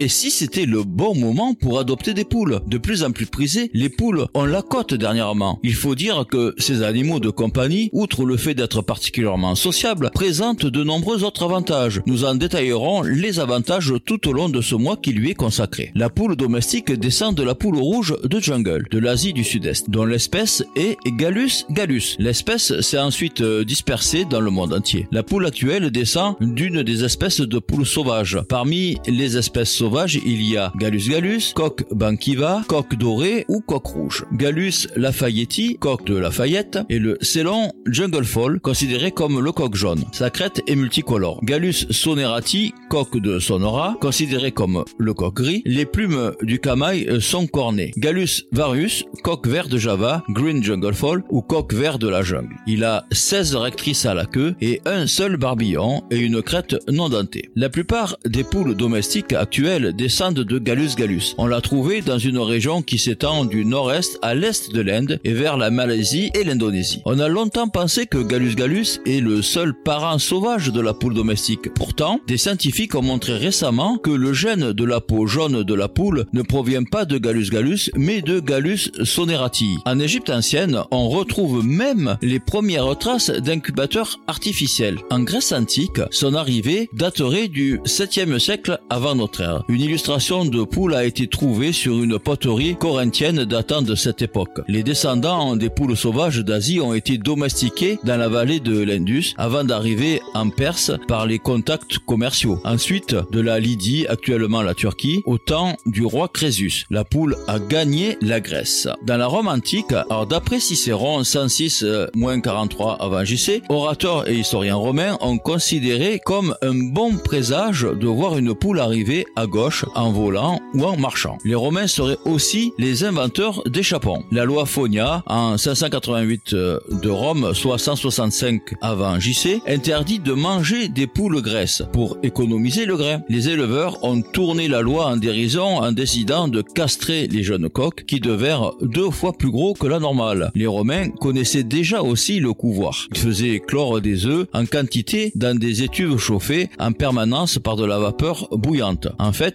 Et si c'était le bon moment pour adopter des poules? De plus en plus prisées, les poules ont la cote dernièrement. Il faut dire que ces animaux de compagnie, outre le fait d'être particulièrement sociables, présentent de nombreux autres avantages. Nous en détaillerons les avantages tout au long de ce mois qui lui est consacré. La poule domestique descend de la poule rouge de jungle, de l'Asie du Sud-Est, dont l'espèce est Gallus gallus. L'espèce s'est ensuite euh, dispersée dans le monde entier. La poule actuelle descend d'une des espèces de poules sauvages. Parmi les espèces il y a Gallus gallus, coq banquiva, coq doré ou coq rouge. Gallus lafayetti, coq de Lafayette, et le Célon jungle fall, considéré comme le coq jaune. Sa crête est multicolore. Gallus sonerati, coq de Sonora, considéré comme le coq gris. Les plumes du camail sont cornées. Gallus varius, coq vert de Java, green jungle fall ou coq vert de la jungle. Il a 16 rectrices à la queue et un seul barbillon et une crête non dentée. La plupart des poules domestiques actuelles descendent de Gallus gallus. On l'a trouvé dans une région qui s'étend du nord-est à l'est de l'Inde et vers la Malaisie et l'Indonésie. On a longtemps pensé que Gallus gallus est le seul parent sauvage de la poule domestique. Pourtant, des scientifiques ont montré récemment que le gène de la peau jaune de la poule ne provient pas de Gallus gallus mais de Gallus sonerati. En Égypte ancienne, on retrouve même les premières traces d'incubateurs artificiels. En Grèce antique, son arrivée daterait du 7e siècle avant notre ère. Une illustration de poule a été trouvée sur une poterie corinthienne datant de cette époque. Les descendants des poules sauvages d'Asie ont été domestiqués dans la vallée de l'Indus avant d'arriver en Perse par les contacts commerciaux. Ensuite, de la Lydie, actuellement la Turquie, au temps du roi Crésus. La poule a gagné la Grèce. Dans la Rome antique, alors d'après Cicéron 106-43 avant JC, orateurs et historiens romains ont considéré comme un bon présage de voir une poule arriver à en volant ou en marchant. Les Romains seraient aussi les inventeurs des chapons. La loi Fonia en 588 euh, de Rome, soit 165 avant JC, interdit de manger des poules graisses pour économiser le grain. Les éleveurs ont tourné la loi en dérision en décidant de castrer les jeunes coqs qui devinrent deux fois plus gros que la normale. Les Romains connaissaient déjà aussi le couvoir. Ils faisaient clore des œufs en quantité dans des étuves chauffées en permanence par de la vapeur bouillante.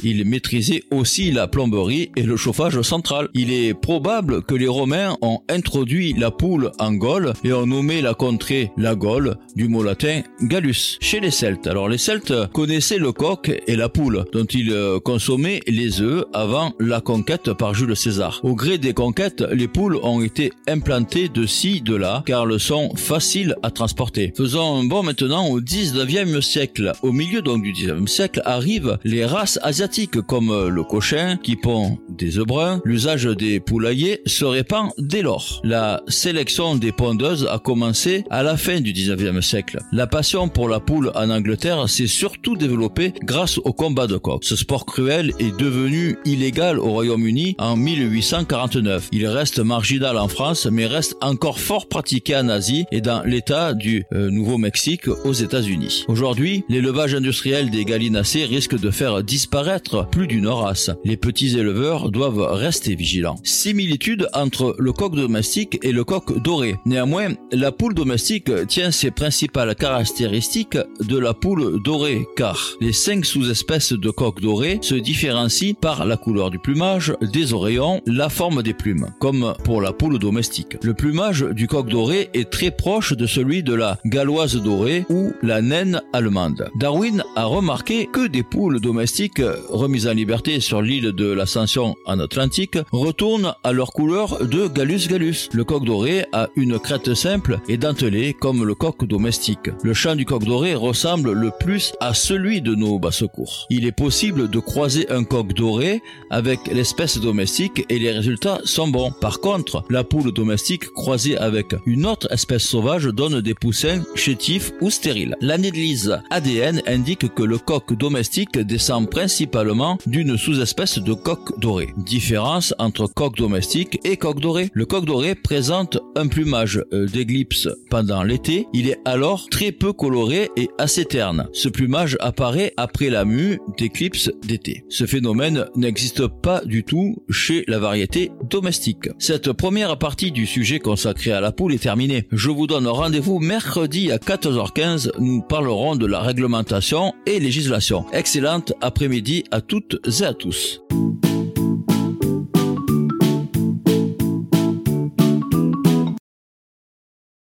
Il maîtrisait aussi la plomberie et le chauffage central. Il est probable que les Romains ont introduit la poule en Gaule et ont nommé la contrée la Gaule du mot latin Gallus. Chez les Celtes, alors les Celtes connaissaient le coq et la poule dont ils euh, consommaient les œufs avant la conquête par Jules César. Au gré des conquêtes, les poules ont été implantées de ci, de là, car elles sont faciles à transporter. Faisons un bond maintenant au 19e siècle. Au milieu donc du 19e siècle arrivent les races asiatiques comme euh, le cochin qui pond des œufs bruns, l'usage des poulaillers se répand dès lors. La sélection des pondeuses a commencé à la fin du 19e siècle. La passion pour la poule en Angleterre s'est surtout développée grâce au combat de coq. Ce sport cruel est devenu illégal au Royaume-Uni en 1849. Il reste marginal en France mais reste encore fort pratiqué en Asie et dans l'état du euh, Nouveau-Mexique aux États-Unis. Aujourd'hui, l'élevage industriel des gallinacés risque de faire disparaître plus d'une race. Les petits éleveurs doivent rester vigilants. Similitude entre le coq domestique et le coq doré. Néanmoins, la poule domestique tient ses principales caractéristiques de la poule dorée car les cinq sous-espèces de coq doré se différencient par la couleur du plumage, des oreillons, la forme des plumes, comme pour la poule domestique. Le plumage du coq doré est très proche de celui de la galloise dorée ou la naine allemande. Darwin a remarqué que des poules domestiques remise en liberté sur l'île de l'Ascension en Atlantique, retournent à leur couleur de Gallus gallus. Le coq doré a une crête simple et dentelée comme le coq domestique. Le chant du coq doré ressemble le plus à celui de nos basse-cours. Il est possible de croiser un coq doré avec l'espèce domestique et les résultats sont bons. Par contre, la poule domestique croisée avec une autre espèce sauvage donne des poussins chétifs ou stériles. L'analyse ADN indique que le coq domestique descend principalement principalement d'une sous-espèce de coq doré. Différence entre coq domestique et coq doré. Le coq doré présente un plumage euh, d'éclipse pendant l'été. Il est alors très peu coloré et assez terne. Ce plumage apparaît après la mue d'éclipse d'été. Ce phénomène n'existe pas du tout chez la variété domestique. Cette première partie du sujet consacré à la poule est terminée. Je vous donne rendez-vous mercredi à 14h15. Nous parlerons de la réglementation et législation. Excellente après-midi à toutes et à tous.